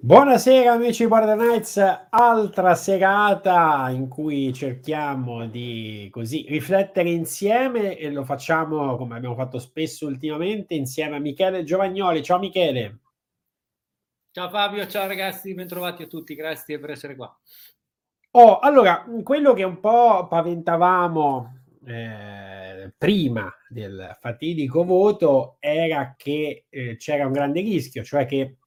Buonasera amici di Border Nights, altra serata in cui cerchiamo di così riflettere insieme e lo facciamo come abbiamo fatto spesso ultimamente insieme a Michele Giovagnoli. Ciao Michele. Ciao Fabio, ciao ragazzi, bentrovati a tutti, grazie per essere qua. Oh, allora, quello che un po' paventavamo eh, prima del fatidico voto era che eh, c'era un grande rischio, cioè che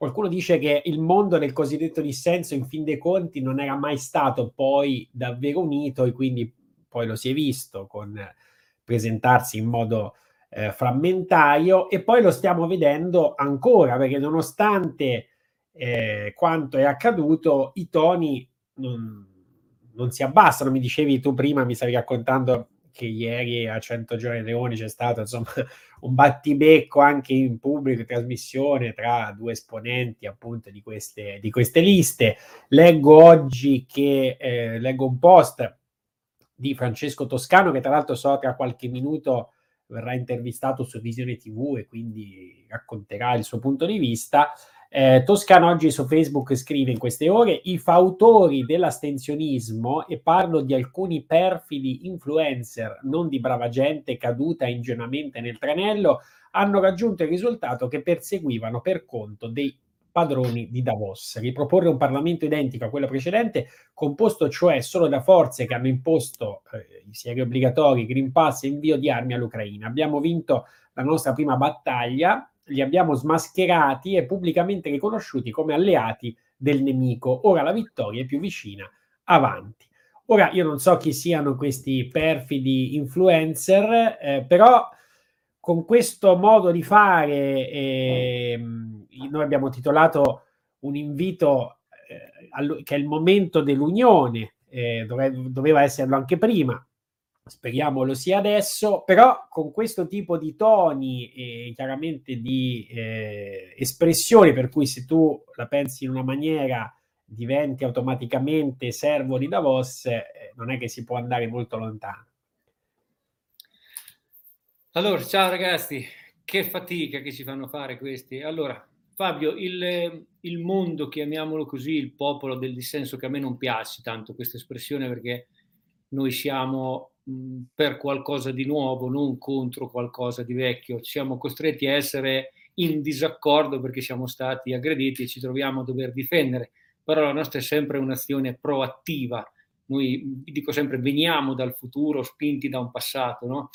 Qualcuno dice che il mondo del cosiddetto dissenso, in fin dei conti, non era mai stato poi davvero unito e quindi poi lo si è visto con presentarsi in modo eh, frammentario e poi lo stiamo vedendo ancora perché nonostante eh, quanto è accaduto, i toni non, non si abbassano. Mi dicevi tu prima, mi stavi raccontando che ieri a 100 giorni Leoni c'è stato insomma un battibecco anche in pubblico, in trasmissione tra due esponenti appunto di queste, di queste liste. Leggo oggi che eh, leggo un post di Francesco Toscano che tra l'altro so tra qualche minuto verrà intervistato su Visione TV e quindi racconterà il suo punto di vista eh, Toscano oggi su Facebook scrive in queste ore i fautori dell'astensionismo e parlo di alcuni perfidi influencer, non di brava gente caduta ingenuamente nel tranello, hanno raggiunto il risultato che perseguivano per conto dei padroni di Davos. Riproporre un Parlamento identico a quello precedente, composto cioè solo da forze che hanno imposto eh, i sieri obbligatori, Green Pass e invio di armi all'Ucraina. Abbiamo vinto la nostra prima battaglia, li abbiamo smascherati e pubblicamente riconosciuti come alleati del nemico. Ora la vittoria è più vicina, avanti. Ora io non so chi siano questi perfidi influencer, eh, però con questo modo di fare eh, noi abbiamo titolato un invito eh, che è il momento dell'unione, eh, dove- doveva esserlo anche prima, speriamo lo sia adesso, però con questo tipo di toni e chiaramente di eh, espressioni, per cui se tu la pensi in una maniera diventi automaticamente servo di Davos, eh, non è che si può andare molto lontano. Allora, ciao ragazzi, che fatica che ci fanno fare questi. Allora, Fabio, il, il mondo, chiamiamolo così, il popolo del dissenso, che a me non piace tanto questa espressione perché noi siamo per qualcosa di nuovo, non contro qualcosa di vecchio. Siamo costretti a essere in disaccordo perché siamo stati aggrediti e ci troviamo a dover difendere, però la nostra è sempre un'azione proattiva. Noi, dico sempre, veniamo dal futuro spinti da un passato, no?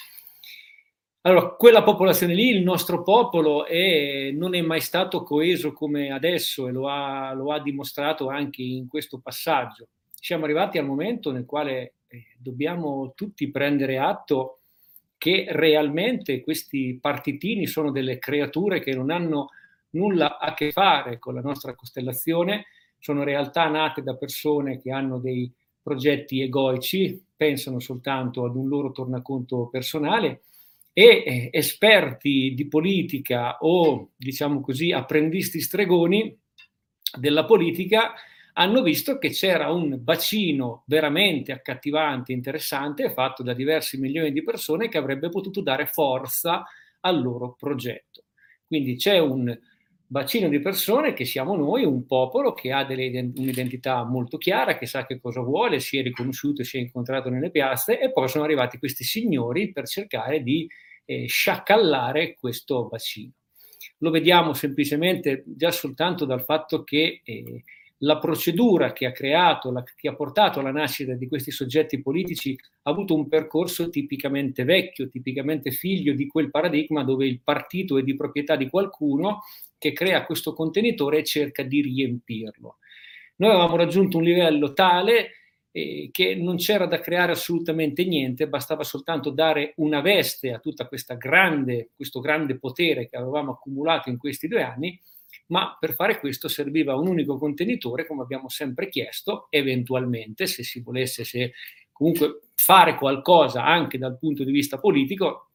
Allora, quella popolazione lì, il nostro popolo, è, non è mai stato coeso come adesso e lo ha, lo ha dimostrato anche in questo passaggio. Siamo arrivati al momento nel quale dobbiamo tutti prendere atto che realmente questi partitini sono delle creature che non hanno nulla a che fare con la nostra costellazione, sono realtà nate da persone che hanno dei progetti egoici, pensano soltanto ad un loro tornaconto personale e eh, esperti di politica o diciamo così apprendisti stregoni della politica hanno visto che c'era un bacino veramente accattivante, interessante, fatto da diversi milioni di persone che avrebbe potuto dare forza al loro progetto. Quindi c'è un bacino di persone che siamo noi, un popolo che ha delle, un'identità molto chiara, che sa che cosa vuole, si è riconosciuto si è incontrato nelle piazze e poi sono arrivati questi signori per cercare di eh, sciacallare questo bacino. Lo vediamo semplicemente già soltanto dal fatto che eh, la procedura che ha creato, la, che ha portato alla nascita di questi soggetti politici ha avuto un percorso tipicamente vecchio, tipicamente figlio di quel paradigma dove il partito è di proprietà di qualcuno che crea questo contenitore e cerca di riempirlo. Noi avevamo raggiunto un livello tale eh, che non c'era da creare assolutamente niente, bastava soltanto dare una veste a grande, questo grande potere che avevamo accumulato in questi due anni ma per fare questo serviva un unico contenitore, come abbiamo sempre chiesto, eventualmente, se si volesse, se comunque fare qualcosa anche dal punto di vista politico,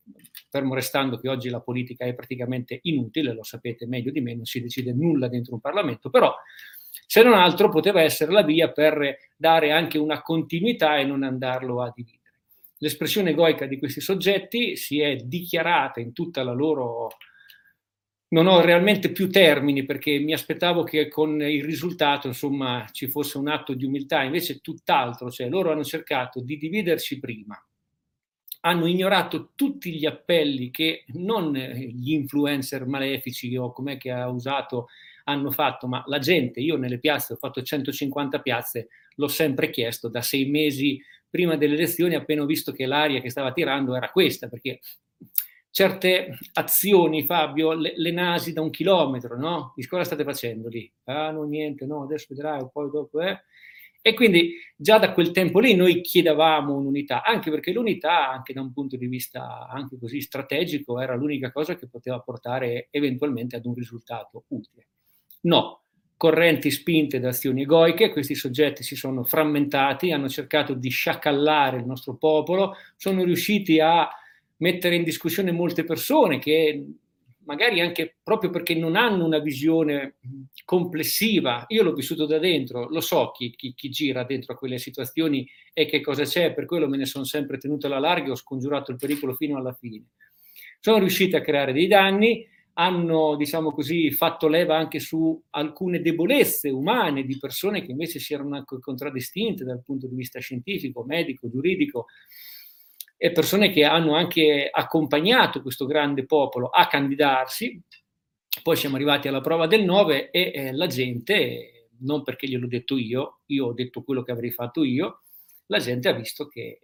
fermo restando che oggi la politica è praticamente inutile, lo sapete meglio di me, non si decide nulla dentro un Parlamento, però se non altro poteva essere la via per dare anche una continuità e non andarlo a dividere. L'espressione egoica di questi soggetti si è dichiarata in tutta la loro non ho realmente più termini perché mi aspettavo che con il risultato insomma ci fosse un atto di umiltà, invece tutt'altro, cioè loro hanno cercato di dividerci prima, hanno ignorato tutti gli appelli che non gli influencer malefici o com'è che ha usato hanno fatto, ma la gente, io nelle piazze ho fatto 150 piazze, l'ho sempre chiesto da sei mesi prima delle elezioni, appena ho visto che l'aria che stava tirando era questa, perché certe azioni, Fabio, le, le, nasi da un chilometro, no? Di cosa state facendo lì? Ah, no, niente, no, adesso vedrai, poi dopo, eh. E quindi già da quel tempo lì noi chiedevamo un'unità, anche perché l'unità, anche da un punto di vista anche così strategico, era l'unica cosa che poteva portare eventualmente ad un risultato utile. No, correnti spinte da azioni egoiche, questi soggetti si sono frammentati, hanno cercato di sciacallare il nostro popolo, sono riusciti a mettere in discussione molte persone che magari anche proprio perché non hanno una visione complessiva, io l'ho vissuto da dentro, lo so chi, chi, chi gira dentro a quelle situazioni e che cosa c'è, per quello me ne sono sempre tenuto alla larga e ho scongiurato il pericolo fino alla fine. Sono riusciti a creare dei danni, hanno, diciamo così, fatto leva anche su alcune debolezze umane di persone che invece si erano contraddistinte dal punto di vista scientifico, medico, giuridico, e persone che hanno anche accompagnato questo grande popolo a candidarsi. Poi siamo arrivati alla prova del 9 e eh, la gente, non perché gliel'ho detto io, io ho detto quello che avrei fatto io, la gente ha visto che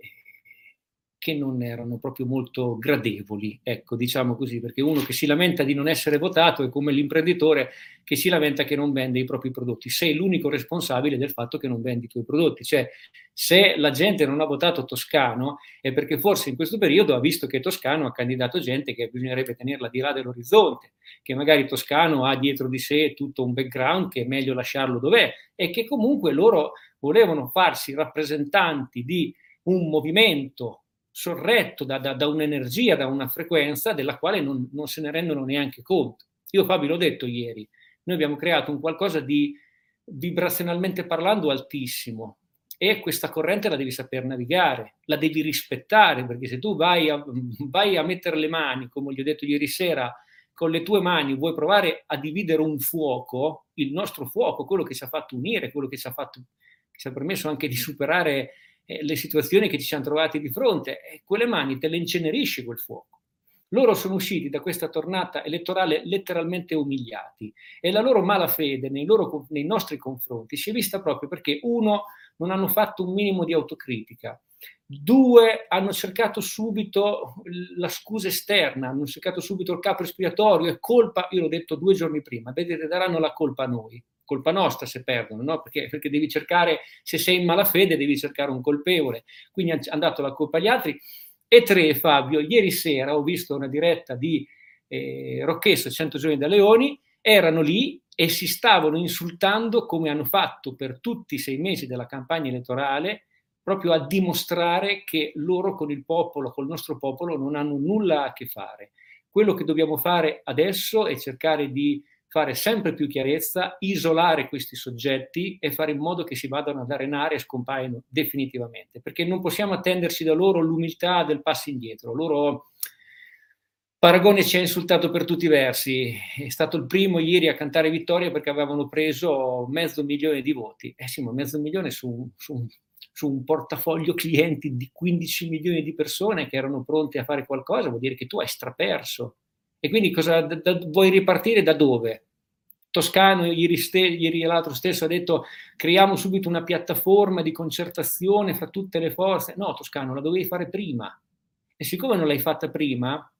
che non erano proprio molto gradevoli, ecco, diciamo così, perché uno che si lamenta di non essere votato è come l'imprenditore che si lamenta che non vende i propri prodotti. Sei l'unico responsabile del fatto che non vendi i tuoi prodotti. Cioè, se la gente non ha votato Toscano è perché forse in questo periodo ha visto che Toscano ha candidato gente che bisognerebbe tenerla di là dell'orizzonte, che magari Toscano ha dietro di sé tutto un background che è meglio lasciarlo dov'è e che comunque loro volevano farsi rappresentanti di un movimento sorretto da, da, da, un'energia, da una frequenza della quale non, non, se ne rendono neanche conto. Io Fabio l'ho detto ieri, noi abbiamo creato un qualcosa di vibrazionalmente parlando altissimo e questa corrente la devi saper navigare, la devi rispettare, perché se tu vai a, vai a mettere le mani, come gli ho detto ieri sera, con le tue mani vuoi provare a dividere un fuoco, il nostro fuoco, quello che ci ha fatto unire, quello che ci ha, fatto, che ci ha permesso anche di superare eh, le situazioni che ci siamo trovati di fronte, e quelle mani te le incenerisce quel fuoco. Loro sono usciti da questa tornata elettorale letteralmente umiliati e la loro malafede nei, loro, nei nostri confronti si è vista proprio perché uno non hanno fatto un minimo di autocritica, due hanno cercato subito la scusa esterna, hanno cercato subito il capo espiatorio e colpa, io l'ho detto due giorni prima, vedete, daranno la colpa a noi colpa nostra se perdono, no? perché, perché, devi cercare, se sei in malafede, devi cercare un colpevole. Quindi hanno dato la colpa agli altri. E tre, Fabio, ieri sera ho visto una diretta di eh, Rocchesso, 100 giorni da Leoni, erano lì e si stavano insultando come hanno fatto per tutti i sei mesi della campagna elettorale proprio a dimostrare che loro con il popolo, col nostro popolo, non hanno nulla a che fare. Quello che dobbiamo fare adesso è cercare di fare sempre più chiarezza, isolare questi soggetti e fare in modo che si vadano ad arenare e scompaiano definitivamente, perché non possiamo attenderci da loro l'umiltà del passo indietro. Loro Paragone ci ha insultato per tutti i versi, è stato il primo ieri a cantare vittoria perché avevano preso mezzo milione di voti. Eh sì, ma mezzo milione su, su, su un portafoglio clienti di 15 milioni di persone che erano pronte a fare qualcosa, vuol dire che tu hai straperso. E quindi cosa, da, da, vuoi ripartire da dove? Toscano ieri, ste, ieri l'altro stesso ha detto creiamo subito una piattaforma di concertazione fra tutte le forze. No, Toscano, la dovevi fare prima. E siccome non l'hai fatta prima,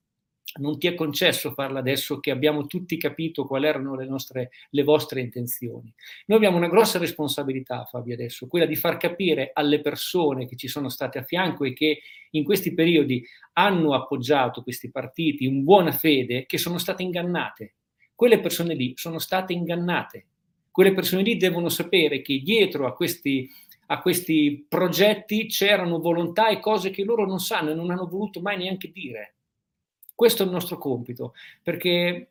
non ti è concesso farla adesso che abbiamo tutti capito quali erano le, nostre, le vostre intenzioni. Noi abbiamo una grossa responsabilità, Fabio, adesso, quella di far capire alle persone che ci sono state a fianco e che in questi periodi hanno appoggiato questi partiti in buona fede che sono state ingannate quelle persone lì sono state ingannate. Quelle persone lì devono sapere che dietro a questi, a questi progetti c'erano volontà e cose che loro non sanno e non hanno voluto mai neanche dire. Questo è il nostro compito, perché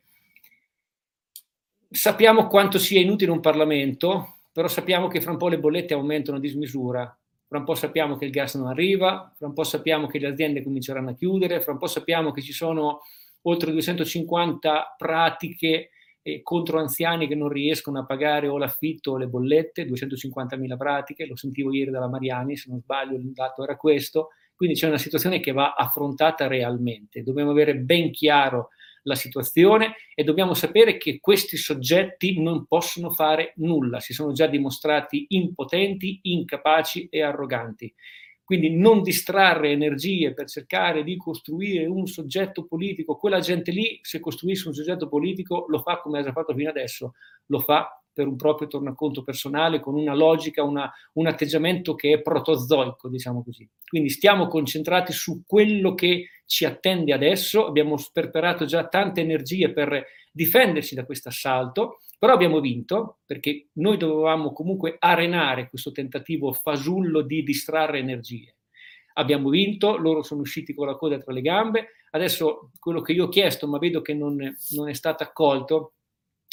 sappiamo quanto sia inutile un Parlamento, però sappiamo che fra un po' le bollette aumentano a dismisura, fra un po' sappiamo che il gas non arriva, fra un po' sappiamo che le aziende cominceranno a chiudere, fra un po' sappiamo che ci sono oltre 250 pratiche eh, contro anziani che non riescono a pagare o l'affitto o le bollette, 250.000 pratiche, lo sentivo ieri dalla Mariani, se non sbaglio il dato era questo, quindi c'è una situazione che va affrontata realmente, dobbiamo avere ben chiaro la situazione e dobbiamo sapere che questi soggetti non possono fare nulla, si sono già dimostrati impotenti, incapaci e arroganti. Quindi non distrarre energie per cercare di costruire un soggetto politico. Quella gente lì, se costruisce un soggetto politico, lo fa come ha già fatto fino adesso, lo fa per un proprio tornaconto personale, con una logica, una, un atteggiamento che è protozoico, diciamo così. Quindi stiamo concentrati su quello che ci attende adesso, abbiamo sperperato già tante energie per difenderci da questo assalto, però abbiamo vinto perché noi dovevamo comunque arenare questo tentativo fasullo di distrarre energie. Abbiamo vinto, loro sono usciti con la coda tra le gambe. Adesso quello che io ho chiesto, ma vedo che non, non è stato accolto,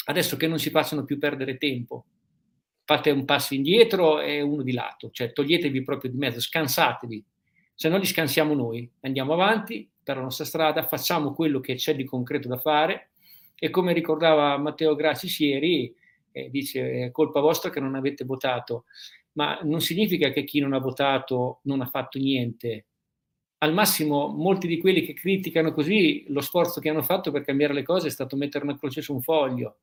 adesso che non ci facciano più perdere tempo. Fate un passo indietro e uno di lato, cioè toglietevi proprio di mezzo, scansatevi, se no li scansiamo noi, andiamo avanti per la nostra strada, facciamo quello che c'è di concreto da fare, e come ricordava Matteo Gracis ieri, eh, dice è colpa vostra che non avete votato, ma non significa che chi non ha votato non ha fatto niente. Al massimo, molti di quelli che criticano così, lo sforzo che hanno fatto per cambiare le cose è stato mettere una croce su un foglio.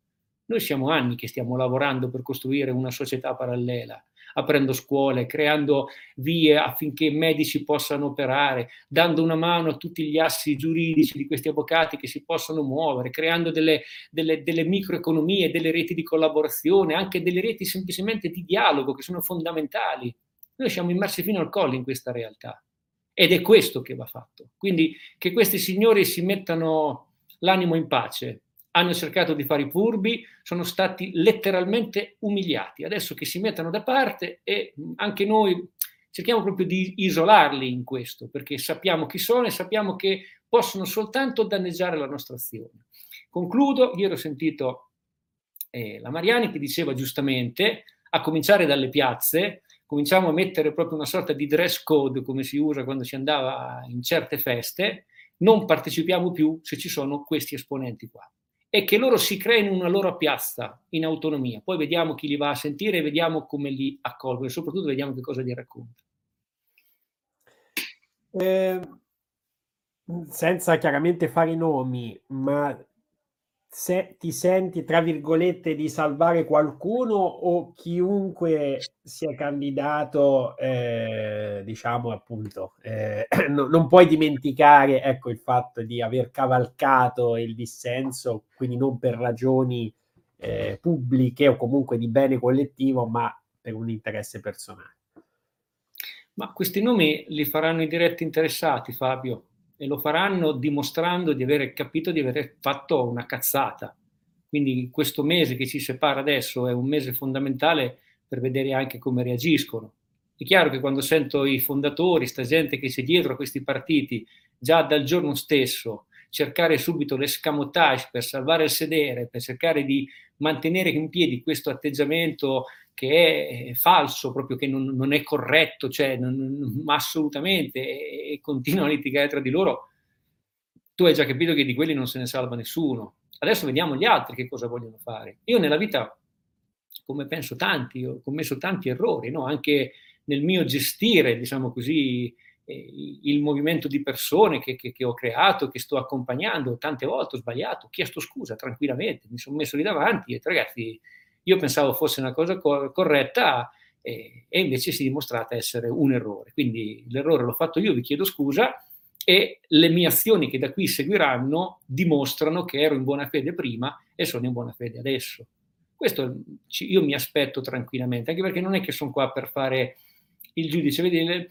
Noi siamo anni che stiamo lavorando per costruire una società parallela aprendo scuole, creando vie affinché i medici possano operare, dando una mano a tutti gli assi giuridici di questi avvocati che si possono muovere, creando delle, delle, delle microeconomie, delle reti di collaborazione, anche delle reti semplicemente di dialogo che sono fondamentali. Noi siamo immersi fino al collo in questa realtà ed è questo che va fatto. Quindi che questi signori si mettano l'animo in pace, hanno cercato di fare i furbi, sono stati letteralmente umiliati. Adesso che si mettano da parte e anche noi cerchiamo proprio di isolarli in questo, perché sappiamo chi sono e sappiamo che possono soltanto danneggiare la nostra azione. Concludo, ieri ho sentito eh, la Mariani che diceva giustamente, a cominciare dalle piazze, cominciamo a mettere proprio una sorta di dress code come si usa quando si andava in certe feste, non partecipiamo più se ci sono questi esponenti qua è che loro si creino una loro piazza in autonomia. Poi vediamo chi li va a sentire e vediamo come li accolgono e soprattutto vediamo che cosa gli racconta. Eh, senza chiaramente fare nomi, ma se ti senti, tra virgolette, di salvare qualcuno o chiunque sia candidato, eh, diciamo appunto, eh, no, non puoi dimenticare ecco, il fatto di aver cavalcato il dissenso, quindi non per ragioni eh, pubbliche o comunque di bene collettivo, ma per un interesse personale. Ma questi nomi li faranno i diretti interessati, Fabio e lo faranno dimostrando di aver capito di aver fatto una cazzata. Quindi questo mese che ci separa adesso è un mese fondamentale per vedere anche come reagiscono. È chiaro che quando sento i fondatori, sta gente che c'è dietro a questi partiti, già dal giorno stesso cercare subito l'escamotage per salvare il sedere, per cercare di mantenere in piedi questo atteggiamento che è falso, proprio che non, non è corretto, cioè non, ma assolutamente, e, e continuano a litigare tra di loro, tu hai già capito che di quelli non se ne salva nessuno. Adesso vediamo gli altri che cosa vogliono fare. Io nella vita, come penso tanti, ho commesso tanti errori, no? anche nel mio gestire, diciamo così, eh, il movimento di persone che, che, che, ho creato, che sto accompagnando, tante volte ho sbagliato, ho chiesto scusa tranquillamente, mi sono messo lì davanti e ragazzi, io pensavo fosse una cosa cor- corretta e, e invece si è dimostrata essere un errore. Quindi l'errore l'ho fatto io, vi chiedo scusa e le mie azioni che da qui seguiranno dimostrano che ero in buona fede prima e sono in buona fede adesso. Questo io mi aspetto tranquillamente, anche perché non è che sono qua per fare il giudice. Vedi, le,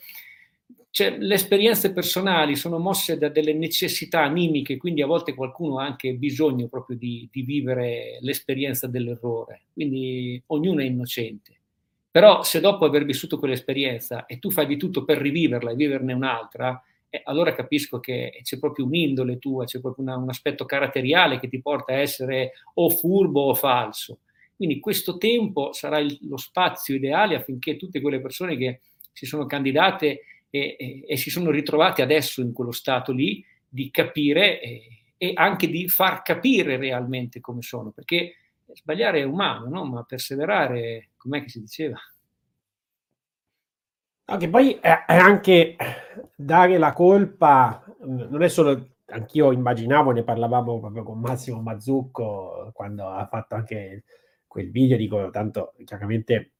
cioè, le esperienze personali sono mosse da delle necessità animiche, quindi a volte qualcuno ha anche bisogno proprio di, di vivere l'esperienza dell'errore. Quindi ognuno è innocente. Però se dopo aver vissuto quell'esperienza e tu fai di tutto per riviverla e viverne un'altra, eh, allora capisco che c'è proprio un'indole tua, c'è proprio una, un aspetto caratteriale che ti porta a essere o furbo o falso. Quindi questo tempo sarà il, lo spazio ideale affinché tutte quelle persone che si sono candidate e, e, e, si sono ritrovate adesso in quello stato lì di capire e, e, anche di far capire realmente come sono, perché sbagliare è umano, no? ma perseverare, com'è che si diceva? Anche poi è anche dare la colpa, non è solo, anch'io immaginavo, ne parlavamo proprio con Massimo Mazzucco quando ha fatto anche quel video, dico tanto chiaramente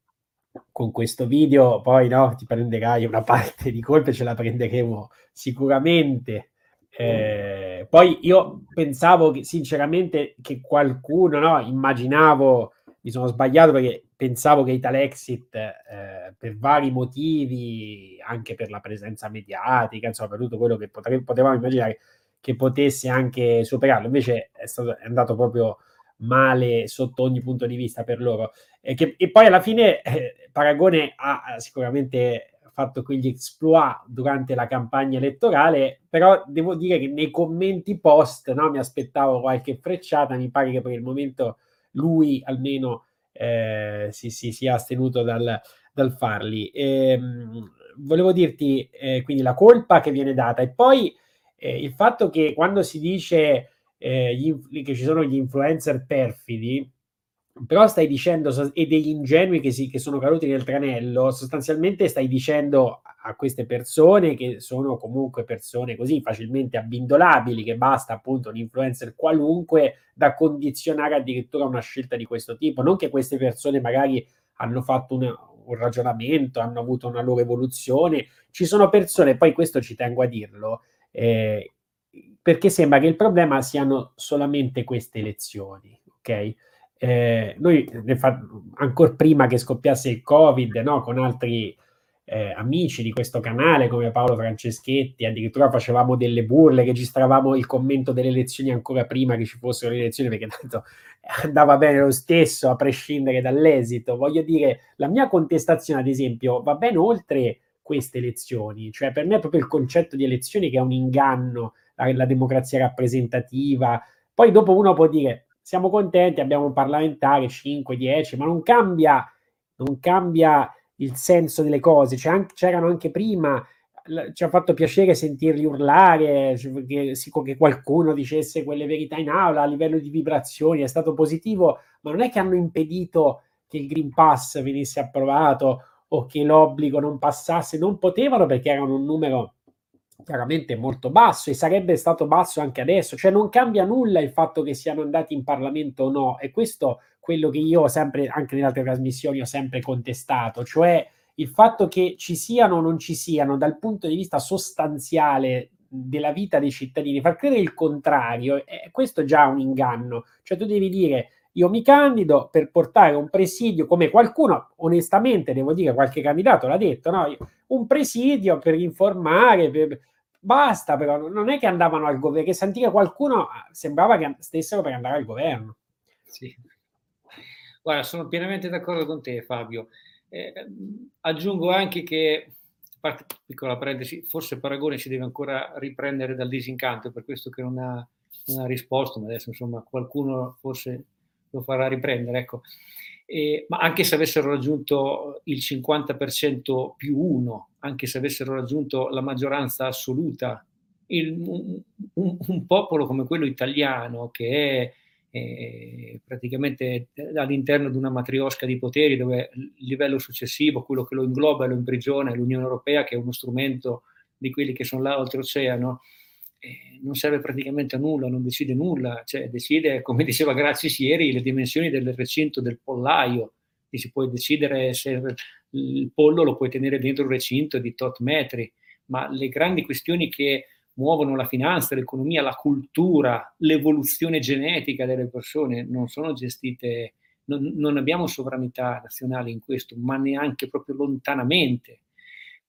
con questo video poi no, ti prenderai una parte di colpe, ce la prenderemo sicuramente. Eh, poi io pensavo che sinceramente che qualcuno, no, immaginavo, mi sono sbagliato perché pensavo che Italexit eh, per vari motivi, anche per la presenza mediatica, insomma, per tutto quello che potre, potevamo immaginare, che potesse anche superarlo. Invece è, stato, è andato proprio male sotto ogni punto di vista per loro. E, che, e poi alla fine eh, Paragone ha sicuramente fatto quegli exploit durante la campagna elettorale, però devo dire che nei commenti post no, mi aspettavo qualche frecciata, mi pare che per il momento lui almeno eh, si, si sia astenuto dal, dal farli. E, ehm, volevo dirti eh, quindi la colpa che viene data e poi eh, il fatto che quando si dice eh, gli, che ci sono gli influencer perfidi, però stai dicendo, e degli ingenui che, si, che sono caduti nel tranello, sostanzialmente stai dicendo a queste persone che sono comunque persone così facilmente abbindolabili, che basta appunto un influencer qualunque da condizionare addirittura una scelta di questo tipo. Non che queste persone magari hanno fatto una, un ragionamento, hanno avuto una loro evoluzione. Ci sono persone, poi questo ci tengo a dirlo, eh, perché sembra che il problema siano solamente queste elezioni, ok? Eh, noi ancora prima che scoppiasse il Covid, no, con altri eh, amici di questo canale come Paolo Franceschetti, addirittura facevamo delle burle, registravamo il commento delle elezioni ancora prima che ci fossero le elezioni, perché tanto andava bene lo stesso a prescindere dall'esito. Voglio dire, la mia contestazione, ad esempio, va ben oltre queste elezioni, cioè per me è proprio il concetto di elezioni che è un inganno la, la democrazia rappresentativa. Poi dopo uno può dire siamo contenti, abbiamo un parlamentare 5, 10, ma non cambia, non cambia il senso delle cose. Anche, c'erano anche prima, ci ha fatto piacere sentirli urlare, che, che, qualcuno dicesse quelle verità in aula a livello di vibrazioni, è stato positivo, ma non è che hanno impedito che il Green Pass venisse approvato o che l'obbligo non passasse, non potevano perché erano un numero chiaramente molto basso e sarebbe stato basso anche adesso, cioè non cambia nulla il fatto che siano andati in Parlamento o no, e questo quello che io sempre, anche nelle altre trasmissioni, ho sempre contestato, cioè il fatto che ci siano o non ci siano dal punto di vista sostanziale della vita dei cittadini, far credere il contrario, eh, questo è già un inganno, cioè tu devi dire io mi candido per portare un presidio, come qualcuno, onestamente devo dire, qualche candidato l'ha detto, no? un presidio per informare, per, Basta, però non è che andavano al governo, che sentire qualcuno ah, sembrava che stessero per andare al governo. Sì. Guarda, sono pienamente d'accordo con te, Fabio. Eh, aggiungo anche che, parte, piccola parentesi, forse Paragone si deve ancora riprendere dal disincanto, per questo che non ha, non ha risposto, ma adesso insomma qualcuno forse lo farà riprendere. Ecco. Eh, ma anche se avessero raggiunto il 50% più uno, anche se avessero raggiunto la maggioranza assoluta, il, un, un, popolo come quello italiano che è eh, praticamente all'interno di una matriosca di poteri dove il livello successivo, quello che lo ingloba e lo imprigiona è l'Unione Europea che è uno strumento di quelli che sono là oltreoceano, eh, non serve praticamente a nulla, non decide nulla, cioè decide, come diceva Grazis ieri, le dimensioni del recinto del pollaio, e si può decidere se il pollo lo puoi tenere dentro un recinto di tot metri, ma le grandi questioni che muovono la finanza, l'economia, la cultura, l'evoluzione genetica delle persone, non sono gestite, non, non abbiamo sovranità nazionale in questo, ma neanche proprio lontanamente.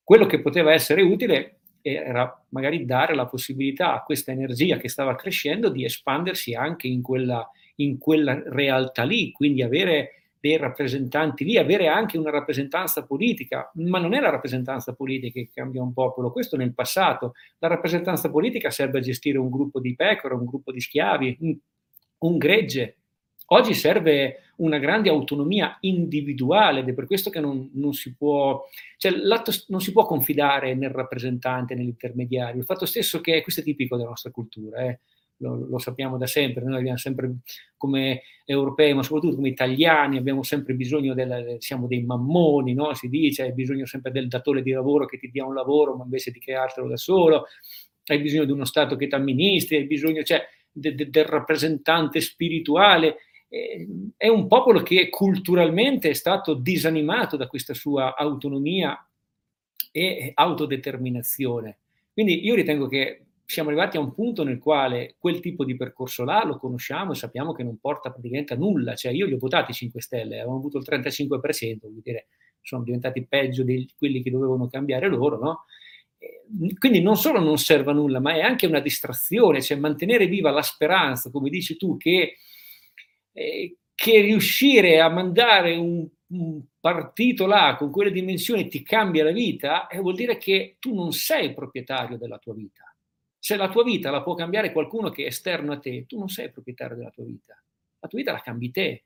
Quello che poteva essere utile era magari dare la possibilità a questa energia che stava crescendo di espandersi anche in quella, in quella realtà lì, quindi avere dei rappresentanti lì, avere anche una rappresentanza politica, ma non è la rappresentanza politica che cambia un popolo, questo nel passato. La rappresentanza politica serve a gestire un gruppo di pecore, un gruppo di schiavi, un, un gregge. Oggi serve una grande autonomia individuale ed è per questo che non, non, si può, cioè non si può confidare nel rappresentante, nell'intermediario. Il fatto stesso che questo è tipico della nostra cultura. Eh lo, lo, sappiamo da sempre, noi abbiamo sempre come europei, ma soprattutto come italiani, abbiamo sempre bisogno del, siamo dei mammoni, no? si dice, hai bisogno sempre del datore di lavoro che ti dia un lavoro, ma invece di creartelo da solo, hai bisogno di uno Stato che ti amministri, hai bisogno cioè, de, de, del rappresentante spirituale. È un popolo che culturalmente è stato disanimato da questa sua autonomia e autodeterminazione. Quindi io ritengo che siamo arrivati a un punto nel quale quel tipo di percorso là lo conosciamo e sappiamo che non porta praticamente a nulla. Cioè io li ho votati 5 Stelle, avevano avuto il 35%, vuol dire sono diventati peggio di quelli che dovevano cambiare loro, no? Quindi non solo non serve a nulla, ma è anche una distrazione, cioè mantenere viva la speranza, come dici tu, che, eh, che riuscire a mandare un, un, partito là con quelle dimensioni ti cambia la vita, eh, vuol dire che tu non sei proprietario della tua vita se la tua vita la può cambiare qualcuno che è esterno a te, tu non sei proprietario della tua vita. La tua vita la cambi te.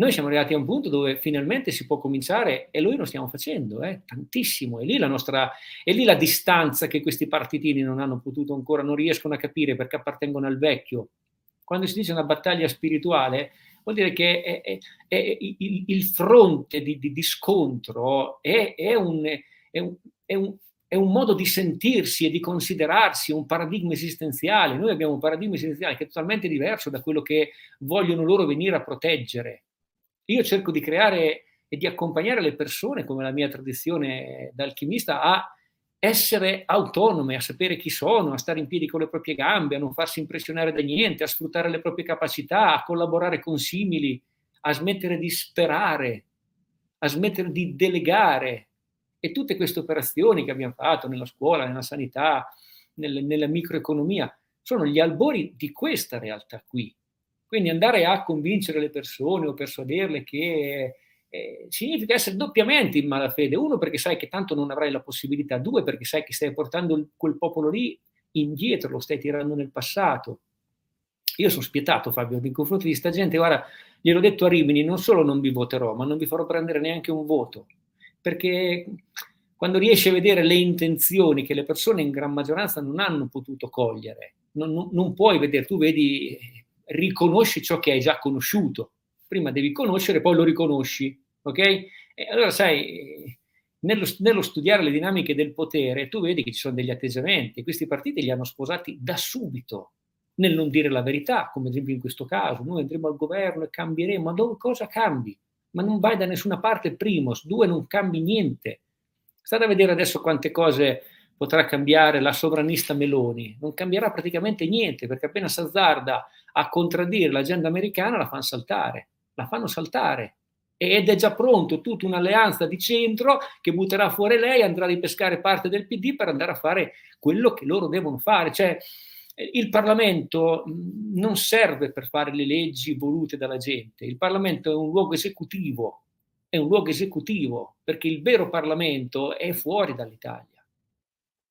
Noi siamo arrivati a un punto dove finalmente si può cominciare e noi lo stiamo facendo, eh, tantissimo. È lì, la nostra, è lì la distanza che questi partitini non hanno potuto ancora, non riescono a capire perché appartengono al vecchio. Quando si dice una battaglia spirituale, vuol dire che è, è, è il, il, fronte di, di, di scontro un, un, un, è, un, modo di sentirsi e di considerarsi un paradigma esistenziale. Noi abbiamo un paradigma esistenziale che è totalmente diverso da quello che vogliono loro venire a proteggere. Io cerco di creare e di accompagnare le persone, come la mia tradizione da alchimista, a essere autonome, a sapere chi sono, a stare in piedi con le proprie gambe, a non farsi impressionare da niente, a sfruttare le proprie capacità, a collaborare con simili, a smettere di sperare, a smettere di delegare. E tutte queste operazioni che abbiamo fatto nella scuola, nella sanità, nelle, nella microeconomia, sono gli albori di questa realtà qui. Quindi andare a convincere le persone o persuaderle che eh, significa essere doppiamente in malafede. Uno, perché sai che tanto non avrai la possibilità, due, perché sai che stai portando quel popolo lì indietro, lo stai tirando nel passato. Io sono spietato, Fabio, nei confronti di sta gente. Guarda, gliel'ho detto a Rimini, non solo non vi voterò, ma non vi farò prendere neanche un voto. Perché quando riesci a vedere le intenzioni che le persone in gran maggioranza non hanno potuto cogliere, non, non, non puoi vedere, tu vedi, riconosci ciò che hai già conosciuto prima devi conoscere, poi lo riconosci, ok? E allora sai, nello, nello, studiare le dinamiche del potere, tu vedi che ci sono degli atteggiamenti, questi partiti li hanno sposati da subito, nel non dire la verità, come ad esempio in questo caso, noi andremo al governo e cambieremo, ma dove, cosa cambi? ma non vai da nessuna parte, primo, due, non cambi niente. State a vedere adesso quante cose potrà cambiare la sovranista Meloni, non cambierà praticamente niente, perché appena si azzarda a contraddire l'agenda americana la fanno saltare, la fanno saltare. Ed è già pronto tutta un'alleanza di centro che butterà fuori lei, andrà a ripescare parte del PD per andare a fare quello che loro devono fare. Cioè, il Parlamento non serve per fare le leggi volute dalla gente, il Parlamento è un luogo esecutivo, è un luogo esecutivo, perché il vero Parlamento è fuori dall'Italia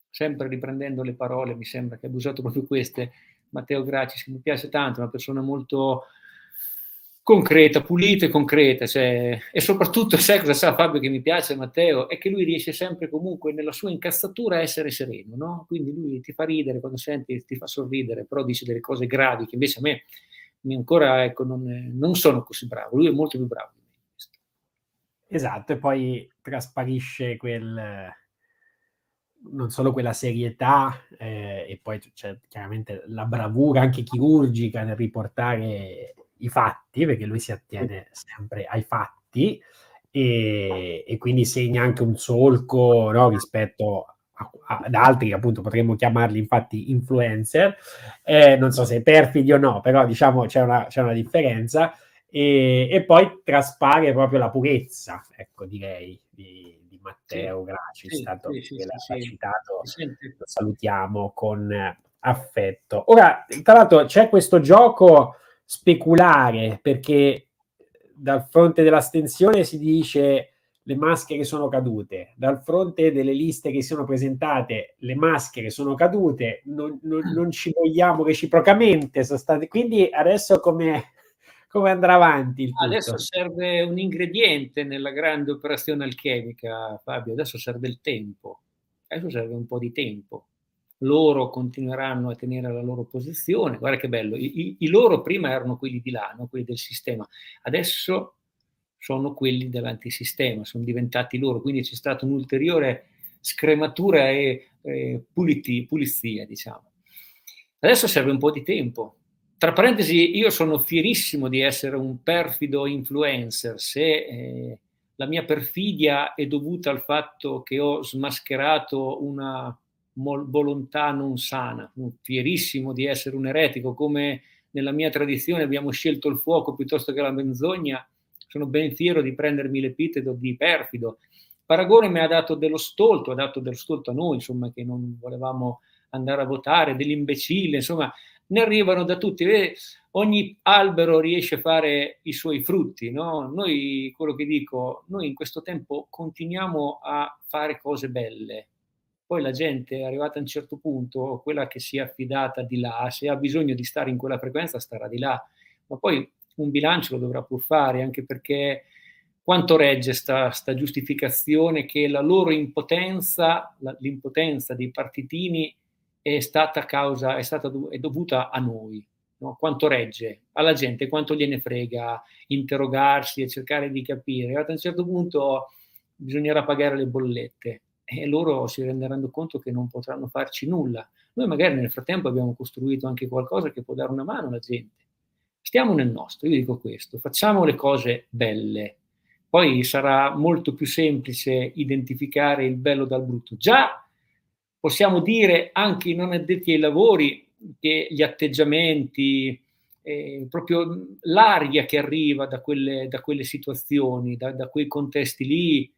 sempre riprendendo le parole, mi sembra che abbia usato proprio queste, Matteo Gracis, che mi piace tanto, una persona molto concreta, pulita e concreta, cioè, e soprattutto sai cosa sa Fabio che mi piace Matteo, è che lui riesce sempre comunque nella sua incazzatura a essere sereno, no? Quindi lui ti fa ridere quando senti, ti fa sorridere, però dice delle cose gravi che invece a me ancora ecco, non, non sono così bravo, lui è molto più bravo di me. Esatto, e poi trasparisce quel, non solo quella serietà eh, e poi c'è chiaramente la bravura anche chirurgica nel riportare i fatti, perché lui si attiene sempre ai fatti e, e quindi segna anche un solco no, rispetto a, a, ad altri, appunto potremmo chiamarli infatti influencer, eh, non so se è perfidi o no, però diciamo c'è una, c'è una differenza e, e, poi traspare proprio la purezza, ecco direi, di, Matteo Graci, sì, tanto sì, che l'ha citato, lo salutiamo con affetto. Ora, tra l'altro, c'è questo gioco speculare perché dal fronte dell'astensione si dice le maschere sono cadute, dal fronte delle liste che sono presentate le maschere sono cadute, non, non, non ci vogliamo reciprocamente, state... quindi adesso come come andrà avanti? Adesso serve un ingrediente nella grande operazione alchemica, Fabio. Adesso serve il tempo. Adesso serve un po' di tempo. Loro continueranno a tenere la loro posizione. Guarda che bello. I, i, i loro prima erano quelli di là, no? quelli del sistema. Adesso sono quelli dell'antisistema, sono diventati loro. Quindi c'è stata un'ulteriore scrematura e, e puliti, pulizia, diciamo. Adesso serve un po' di tempo tra parentesi, io sono fierissimo di essere un perfido influencer, se eh, la mia perfidia è dovuta al fatto che ho smascherato una volontà non sana, fierissimo di essere un eretico, come nella mia tradizione abbiamo scelto il fuoco piuttosto che la menzogna, sono ben fiero di prendermi l'epiteto di perfido. Paragone mi ha dato dello stolto, ha dato dello stolto a noi, insomma, che non volevamo andare a votare, dell'imbecille, insomma, ne arrivano da tutti. Vede, ogni albero riesce a fare i suoi frutti, no? Noi, quello che dico, noi in questo tempo continuiamo a fare cose belle. Poi la gente è arrivata a un certo punto, quella che si è affidata di là, se ha bisogno di stare in quella frequenza starà di là, ma poi un bilancio lo dovrà pur fare, anche perché quanto regge sta, giustificazione che la loro impotenza, la, l'impotenza dei partitini è stata causa, è stata è dovuta a noi. No? Quanto regge alla gente, quanto gliene frega interrogarsi e cercare di capire. A un certo punto bisognerà pagare le bollette e loro si renderanno conto che non potranno farci nulla. Noi magari nel frattempo abbiamo costruito anche qualcosa che può dare una mano alla gente. Stiamo nel nostro, io dico questo, facciamo le cose belle. Poi sarà molto più semplice identificare il bello dal brutto. Già possiamo dire anche i non addetti ai lavori che gli atteggiamenti, eh, proprio l'aria che arriva da quelle, da quelle situazioni, da, da, quei contesti lì,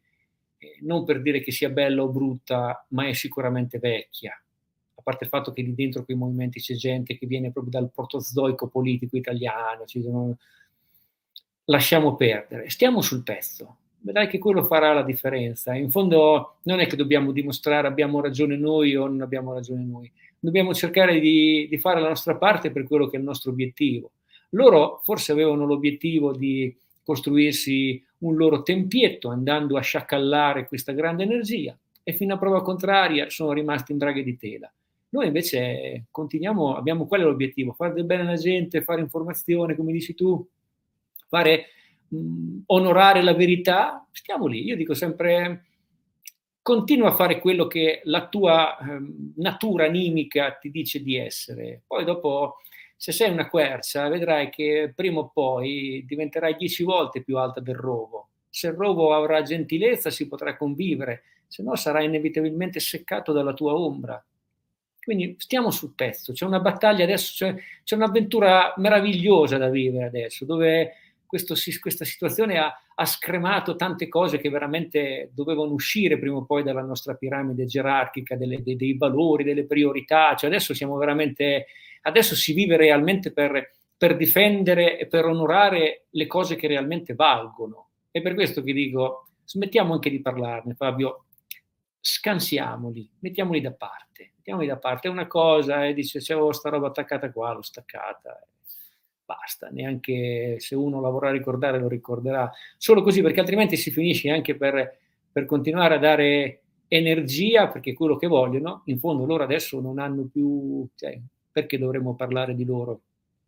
eh, non per dire che sia bella o brutta, ma è sicuramente vecchia. A parte il fatto che lì dentro quei movimenti c'è gente che viene proprio dal protozoico politico italiano, sono... lasciamo perdere, stiamo sul pezzo, vedrai che quello farà la differenza. In fondo non è che dobbiamo dimostrare abbiamo ragione noi o non abbiamo ragione noi, dobbiamo cercare di, di fare la nostra parte per quello che è il nostro obiettivo. Loro forse avevano l'obiettivo di costruirsi un loro tempietto andando a sciacallare questa grande energia e fino a prova contraria sono rimasti in braghe di tela. Noi invece continuiamo, abbiamo quello l'obiettivo, fare del bene alla gente, fare informazione, come dici tu, fare onorare la verità, stiamo lì. Io dico sempre, continua a fare quello che la tua eh, natura animica ti dice di essere. Poi dopo se sei una quercia, vedrai che prima o poi diventerai dieci volte più alta del rovo. Se il rovo avrà gentilezza si potrà convivere, se no sarai inevitabilmente seccato dalla tua ombra. Quindi stiamo sul pezzo, c'è una battaglia adesso, c'è, c'è un'avventura meravigliosa da vivere adesso, dove questo, questa situazione ha, ha, scremato tante cose che veramente dovevano uscire prima o poi dalla nostra piramide gerarchica, delle, dei, dei, valori, delle priorità. Cioè adesso siamo veramente, adesso si vive realmente per, per difendere e per onorare le cose che realmente valgono. E per questo vi dico, smettiamo anche di parlarne, Fabio, scansiamoli, mettiamoli da parte, mettiamoli da parte. È una cosa e dice, c'avevo sta roba attaccata qua, l'ho staccata basta, neanche se uno la vorrà ricordare lo ricorderà, solo così perché altrimenti si finisce anche per, per continuare a dare energia, perché quello che vogliono, in fondo loro adesso non hanno più, cioè, perché dovremmo parlare di loro?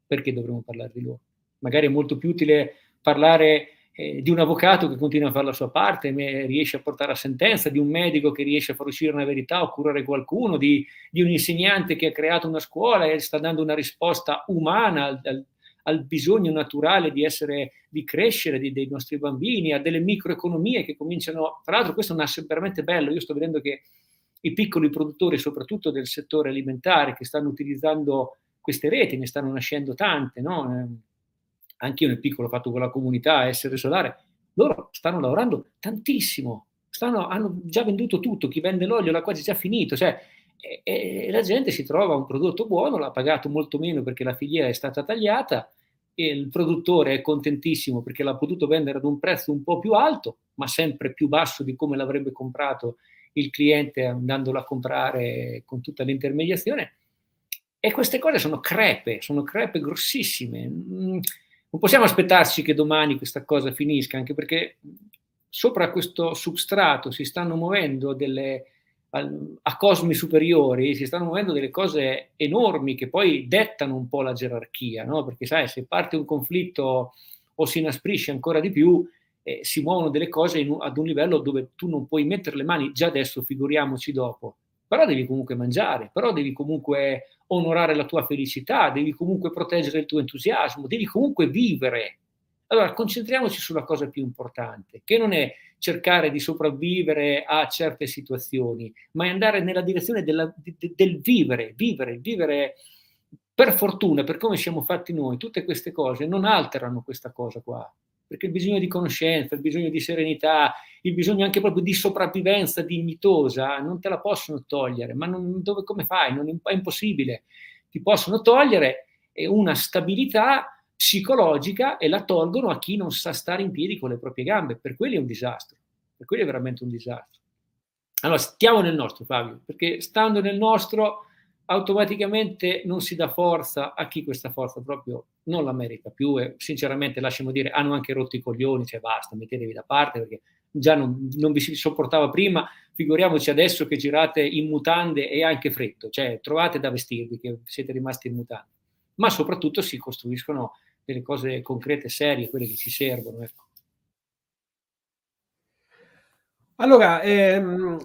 Perché dovremmo parlare di loro? Magari è molto più utile parlare eh, di un avvocato che continua a fare la sua parte, riesce a portare a sentenza, di un medico che riesce a far uscire una verità o curare qualcuno, di, di, un insegnante che ha creato una scuola e sta dando una risposta umana al, al, al bisogno naturale di essere, di crescere di, dei nostri bambini, a delle microeconomie che cominciano, tra l'altro questo nasce veramente bello, io sto vedendo che i piccoli produttori, soprattutto del settore alimentare, che stanno utilizzando queste reti, ne stanno nascendo tante, no? Eh, anche io nel piccolo ho fatto con la comunità Essere Solare, loro stanno lavorando tantissimo, stanno, hanno già venduto tutto, chi vende l'olio l'ha quasi già finito, cioè e, e, la gente si trova un prodotto buono, l'ha pagato molto meno perché la filiera è stata tagliata e il produttore è contentissimo perché l'ha potuto vendere ad un prezzo un po' più alto, ma sempre più basso di come l'avrebbe comprato il cliente andandolo a comprare con tutta l'intermediazione. E queste cose sono crepe, sono crepe grossissime. Mm, non possiamo aspettarci che domani questa cosa finisca, anche perché sopra questo substrato si stanno muovendo delle, a cosmi superiori si stanno muovendo delle cose enormi che poi dettano un po' la gerarchia, no? perché sai, se parte un conflitto o si inasprisce ancora di più, eh, si muovono delle cose in, ad un livello dove tu non puoi mettere le mani già adesso, figuriamoci dopo. Però devi comunque mangiare, però devi comunque onorare la tua felicità, devi comunque proteggere il tuo entusiasmo, devi comunque vivere. Allora concentriamoci sulla cosa più importante, che non è cercare di sopravvivere a certe situazioni, ma è andare nella direzione della, de, del vivere, vivere, vivere per fortuna, per come siamo fatti noi, tutte queste cose non alterano questa cosa qua, perché il bisogno di conoscenza, il bisogno di serenità, il bisogno anche proprio di sopravvivenza dignitosa non te la possono togliere, ma non, dove, come fai? Non, è impossibile. Ti possono togliere una stabilità psicologica e la tolgono a chi non sa stare in piedi con le proprie gambe. Per quelli è un disastro, per quelli è veramente un disastro. Allora, stiamo nel nostro, Fabio, perché stando nel nostro automaticamente non si dà forza a chi questa forza proprio non la merita più e sinceramente lasciamo dire hanno anche rotto i coglioni, cioè basta, mettetevi da parte perché già non, non vi si sopportava prima, figuriamoci adesso che girate in mutande e anche freddo, cioè trovate da vestirvi che siete rimasti in mutande ma soprattutto si costruiscono delle cose concrete, serie, quelle che ci servono. Ecco. Allora, ehm,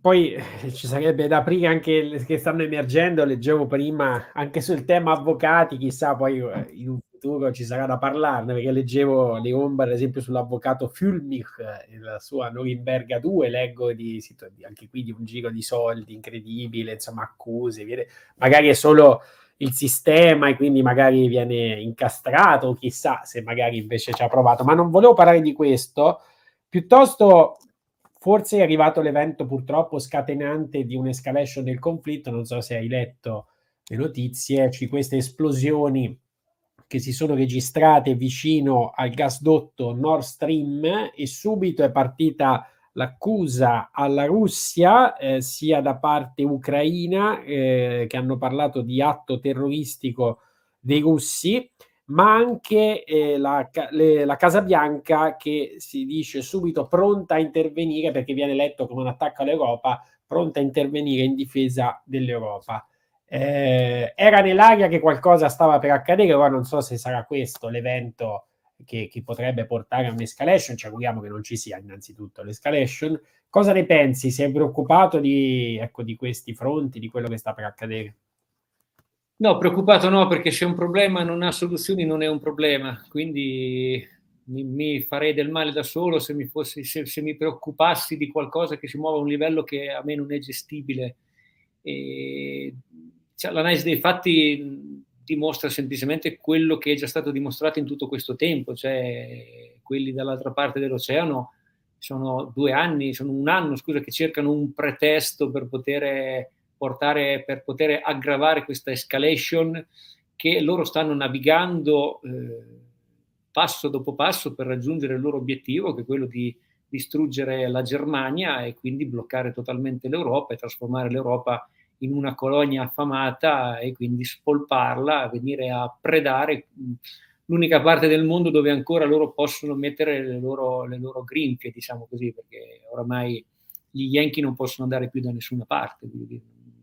poi ci sarebbe da aprire anche che stanno emergendo, leggevo prima, anche sul tema avvocati, chissà poi eh, in un futuro ci sarà da parlarne, perché leggevo le ombre, ad esempio, sull'avvocato Fulmich, la sua Norimberga 2, leggo di, anche qui di un giro di soldi incredibile, insomma, accuse, viene, magari è solo il sistema e quindi magari viene incastrato, chissà se magari invece ci ha provato, ma non volevo parlare di questo, piuttosto forse è arrivato l'evento purtroppo scatenante di un'escalation del conflitto, non so se hai letto le notizie, ci queste esplosioni che si sono registrate vicino al gasdotto Nord Stream e subito è partita l'accusa alla Russia, eh, sia da parte ucraina, eh, che hanno parlato di atto terroristico dei russi, ma anche eh, la, le, la, Casa Bianca che si dice subito pronta a intervenire perché viene letto come un attacco all'Europa, pronta a intervenire in difesa dell'Europa. Eh, era nell'aria che qualcosa stava per accadere, ora non so se sarà questo l'evento che, che, potrebbe portare a un'escalation, ci auguriamo che non ci sia innanzitutto l'escalation. Cosa ne pensi? Sei preoccupato di, ecco, di questi fronti, di quello che sta per accadere? No, preoccupato no, perché se un problema non ha soluzioni non è un problema, quindi mi, mi farei del male da solo se mi, fossi, se, se mi, preoccupassi di qualcosa che si muove a un livello che a me non è gestibile. E, cioè, l'analisi dei fatti dimostra semplicemente quello che è già stato dimostrato in tutto questo tempo, cioè quelli dall'altra parte dell'oceano sono due anni, sono un anno, scusa, che cercano un pretesto per poter portare, per poter aggravare questa escalation che loro stanno navigando eh, passo dopo passo per raggiungere il loro obiettivo, che è quello di distruggere la Germania e quindi bloccare totalmente l'Europa e trasformare l'Europa in una colonia affamata e quindi spolparla, venire a predare l'unica parte del mondo dove ancora loro possono mettere le loro, le loro grinfie, diciamo così, perché oramai gli Yankee non possono andare più da nessuna parte,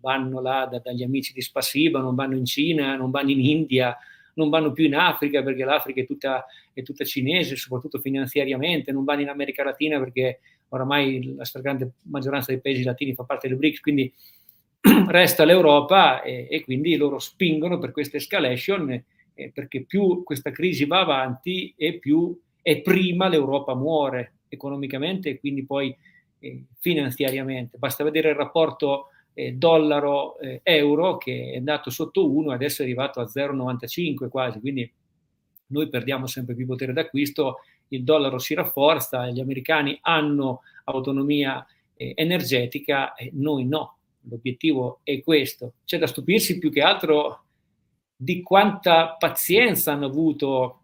vanno là da, dagli amici di Spasiba, non vanno in Cina, non vanno in India, non vanno più in Africa perché l'Africa è tutta, è tutta cinese, soprattutto finanziariamente, non vanno in America Latina perché oramai la stragrande maggioranza dei paesi latini fa parte del BRICS, quindi resta l'Europa e, e, quindi loro spingono per questa escalation eh, perché più questa crisi va avanti e più e prima l'Europa muore economicamente e quindi poi eh, finanziariamente. Basta vedere il rapporto eh, dollaro-euro eh, che è andato sotto 1 e adesso è arrivato a 0,95 quasi, quindi noi perdiamo sempre più potere d'acquisto, il dollaro si rafforza, gli americani hanno autonomia eh, energetica e noi no. L'obiettivo è questo. C'è da stupirsi più che altro di quanta pazienza hanno avuto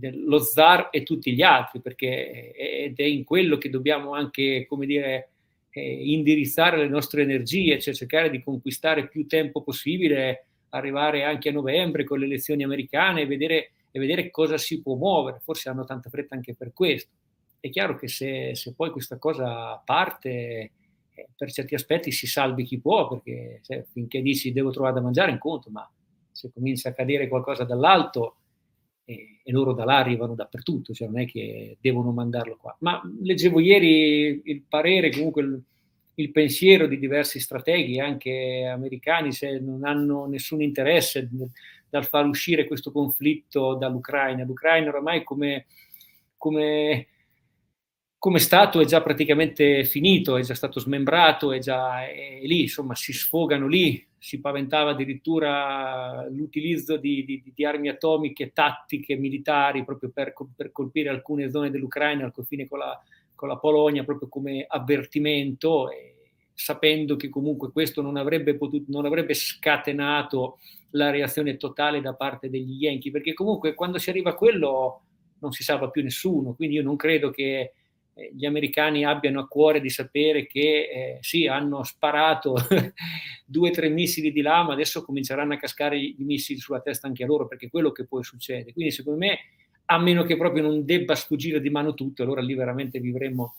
lo zar e tutti gli altri, perché ed è in quello che dobbiamo anche, come dire, eh, indirizzare le nostre energie, cioè cercare di conquistare più tempo possibile, arrivare anche a novembre con le elezioni americane e vedere, e vedere cosa si può muovere. Forse hanno tanta fretta anche per questo. È chiaro che se, se poi questa cosa parte, per certi aspetti si salvi chi può, perché cioè, finché dici devo trovare da mangiare in conto, ma se comincia a cadere qualcosa dall'alto, e, e, loro da là arrivano dappertutto, cioè non è che devono mandarlo qua. Ma leggevo ieri il parere, comunque il, il pensiero di diversi strateghi, anche americani, se non hanno nessun interesse dal far uscire questo conflitto dall'Ucraina. L'Ucraina oramai come, come come Stato è già praticamente finito, è già stato smembrato, è già è lì, insomma, si sfogano lì, si paventava addirittura l'utilizzo di, di, di armi atomiche, tattiche, militari, proprio per, per, colpire alcune zone dell'Ucraina al confine con la, con la Polonia, proprio come avvertimento, sapendo che comunque questo non avrebbe, potuto, non avrebbe scatenato la reazione totale da parte degli Yankee, perché comunque quando si arriva a quello non si salva più nessuno, quindi io non credo che gli americani abbiano a cuore di sapere che eh, sì, hanno sparato due o tre missili di là, ma adesso cominceranno a cascare i missili sulla testa anche a loro, perché è quello che poi succede. Quindi secondo me, a meno che proprio non debba sfuggire di mano tutto, allora lì veramente vivremo,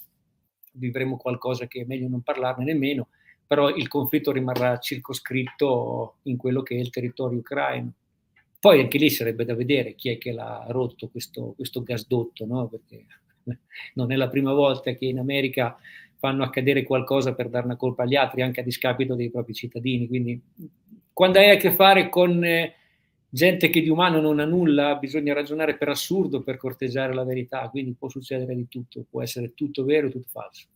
vivremo qualcosa che è meglio non parlarne nemmeno, però il conflitto rimarrà circoscritto in quello che è il territorio ucraino. Poi anche lì sarebbe da vedere chi è che l'ha rotto questo, questo gasdotto, no? perché non è la prima volta che in America fanno accadere qualcosa per dare una colpa agli altri, anche a discapito dei propri cittadini. Quindi quando hai a che fare con eh, gente che di umano non ha nulla, bisogna ragionare per assurdo per corteggiare la verità, quindi può succedere di tutto, può essere tutto vero e tutto falso.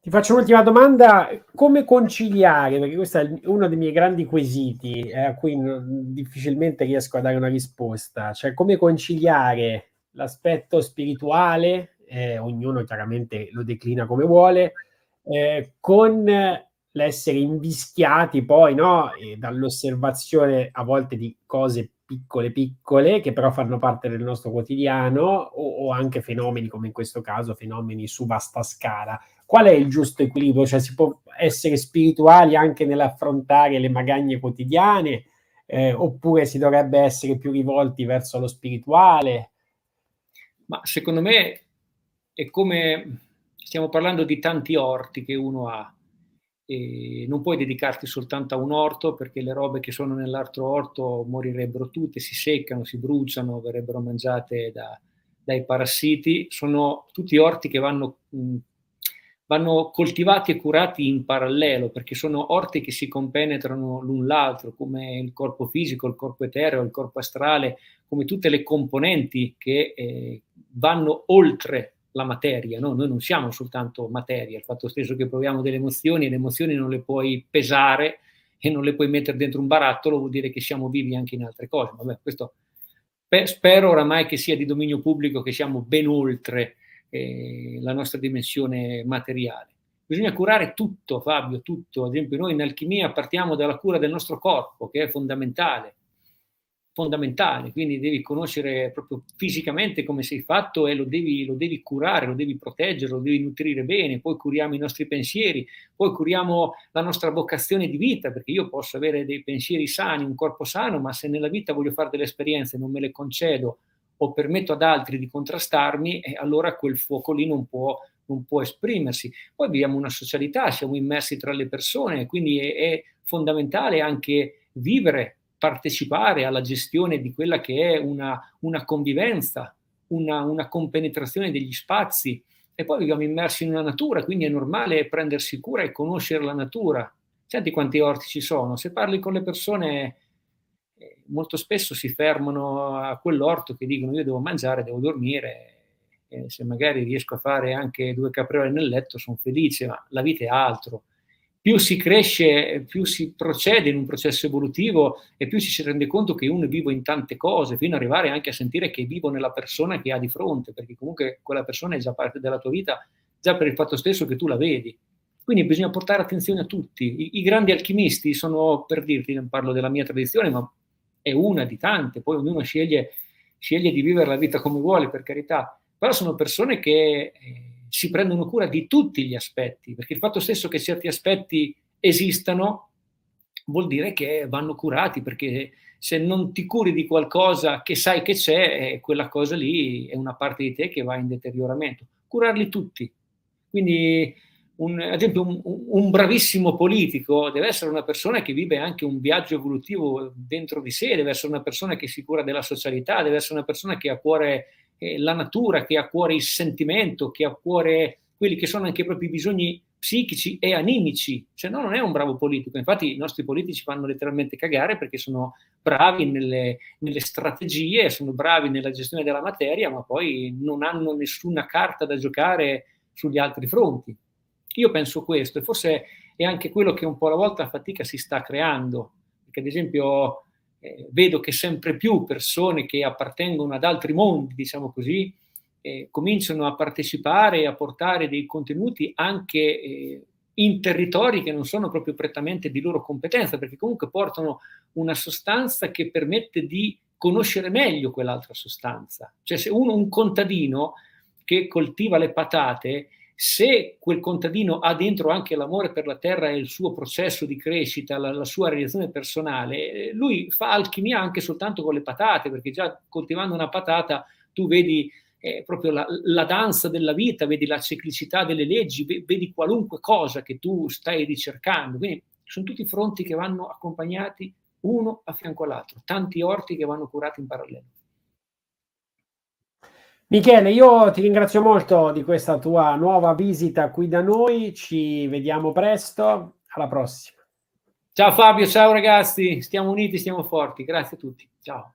Ti faccio un'ultima domanda, come conciliare, perché questo è uno dei miei grandi quesiti eh, a cui difficilmente riesco a dare una risposta, cioè come conciliare l'aspetto spirituale, eh, ognuno chiaramente lo declina come vuole, eh, con l'essere invischiati poi no, dall'osservazione a volte di cose piccole piccole che però fanno parte del nostro quotidiano o, o, anche fenomeni come in questo caso fenomeni su vasta scala. Qual è il giusto equilibrio? Cioè si può essere spirituali anche nell'affrontare le magagne quotidiane eh, oppure si dovrebbe essere più rivolti verso lo spirituale? Ma secondo me è come stiamo parlando di tanti orti che uno ha. E non puoi dedicarti soltanto a un orto perché le robe che sono nell'altro orto morirebbero tutte, si seccano, si bruciano, verrebbero mangiate da, dai parassiti. Sono tutti orti che vanno mh, vanno coltivati e curati in parallelo perché sono orti che si compenetrano l'un l'altro, come il corpo fisico, il corpo etereo, il corpo astrale, come tutte le componenti che eh, vanno oltre la materia. No? Noi non siamo soltanto materia, il fatto stesso che proviamo delle emozioni, le emozioni non le puoi pesare e non le puoi mettere dentro un barattolo, vuol dire che siamo vivi anche in altre cose. Vabbè, questo spero oramai che sia di dominio pubblico, che siamo ben oltre eh, la nostra dimensione materiale. Bisogna curare tutto, Fabio, tutto. Ad esempio, noi in alchimia partiamo dalla cura del nostro corpo, che è fondamentale fondamentale, quindi devi conoscere proprio fisicamente come sei fatto e lo devi, lo devi, curare, lo devi proteggere, lo devi nutrire bene, poi curiamo i nostri pensieri, poi curiamo la nostra vocazione di vita, perché io posso avere dei pensieri sani, un corpo sano, ma se nella vita voglio fare delle esperienze, non me le concedo o permetto ad altri di contrastarmi, eh, allora quel fuoco lì non può, non può esprimersi. Poi viviamo una socialità, siamo immersi tra le persone, quindi è, è fondamentale anche vivere partecipare alla gestione di quella che è una, una convivenza, una, una, compenetrazione degli spazi. E poi viviamo immersi una natura, quindi è normale prendersi cura e conoscere la natura. Senti quanti orti ci sono, se parli con le persone eh, molto spesso si fermano a quell'orto che dicono io devo mangiare, devo dormire, e se magari riesco a fare anche due capriole nel letto sono felice, ma la vita è altro più si cresce, più si procede in un processo evolutivo e più ci si rende conto che uno è vivo in tante cose, fino ad arrivare anche a sentire che è vivo nella persona che ha di fronte, perché comunque quella persona è già parte della tua vita, già per il fatto stesso che tu la vedi. Quindi bisogna portare attenzione a tutti. I, i grandi alchimisti sono, per dirti, non parlo della mia tradizione, ma è una di tante, poi ognuno sceglie, sceglie di vivere la vita come vuole, per carità, però sono persone che... Eh, si prendono cura di tutti gli aspetti, perché il fatto stesso che certi aspetti esistano vuol dire che vanno curati, perché se non ti curi di qualcosa che sai che c'è, eh, quella cosa lì è una parte di te che va in deterioramento. Curarli tutti. Quindi, un, ad esempio, un, un, bravissimo politico deve essere una persona che vive anche un viaggio evolutivo dentro di sé, deve essere una persona che si cura della socialità, deve essere una persona che ha a cuore eh, la natura, che ha a cuore il sentimento, che ha a cuore quelli che sono anche i propri bisogni psichici e animici, se no non è un bravo politico. Infatti i nostri politici fanno letteralmente cagare perché sono bravi nelle, nelle, strategie, sono bravi nella gestione della materia, ma poi non hanno nessuna carta da giocare sugli altri fronti. Io penso questo e forse è anche quello che un po' alla volta a fatica si sta creando, perché ad esempio eh, vedo che sempre più persone che appartengono ad altri mondi, diciamo così, eh, cominciano a partecipare e a portare dei contenuti anche eh, in territori che non sono proprio prettamente di loro competenza, perché comunque portano una sostanza che permette di conoscere meglio quell'altra sostanza. Cioè se uno, un contadino che coltiva le patate, se quel contadino ha dentro anche l'amore per la terra e il suo processo di crescita, la, la, sua realizzazione personale, lui fa alchimia anche soltanto con le patate, perché già coltivando una patata tu vedi eh, proprio la, la, danza della vita, vedi la ciclicità delle leggi, vedi qualunque cosa che tu stai ricercando. Quindi sono tutti fronti che vanno accompagnati uno a fianco all'altro, tanti orti che vanno curati in parallelo. Michele, io ti ringrazio molto di questa tua nuova visita qui da noi, ci vediamo presto, alla prossima. Ciao Fabio, ciao ragazzi, stiamo uniti, stiamo forti, grazie a tutti, ciao.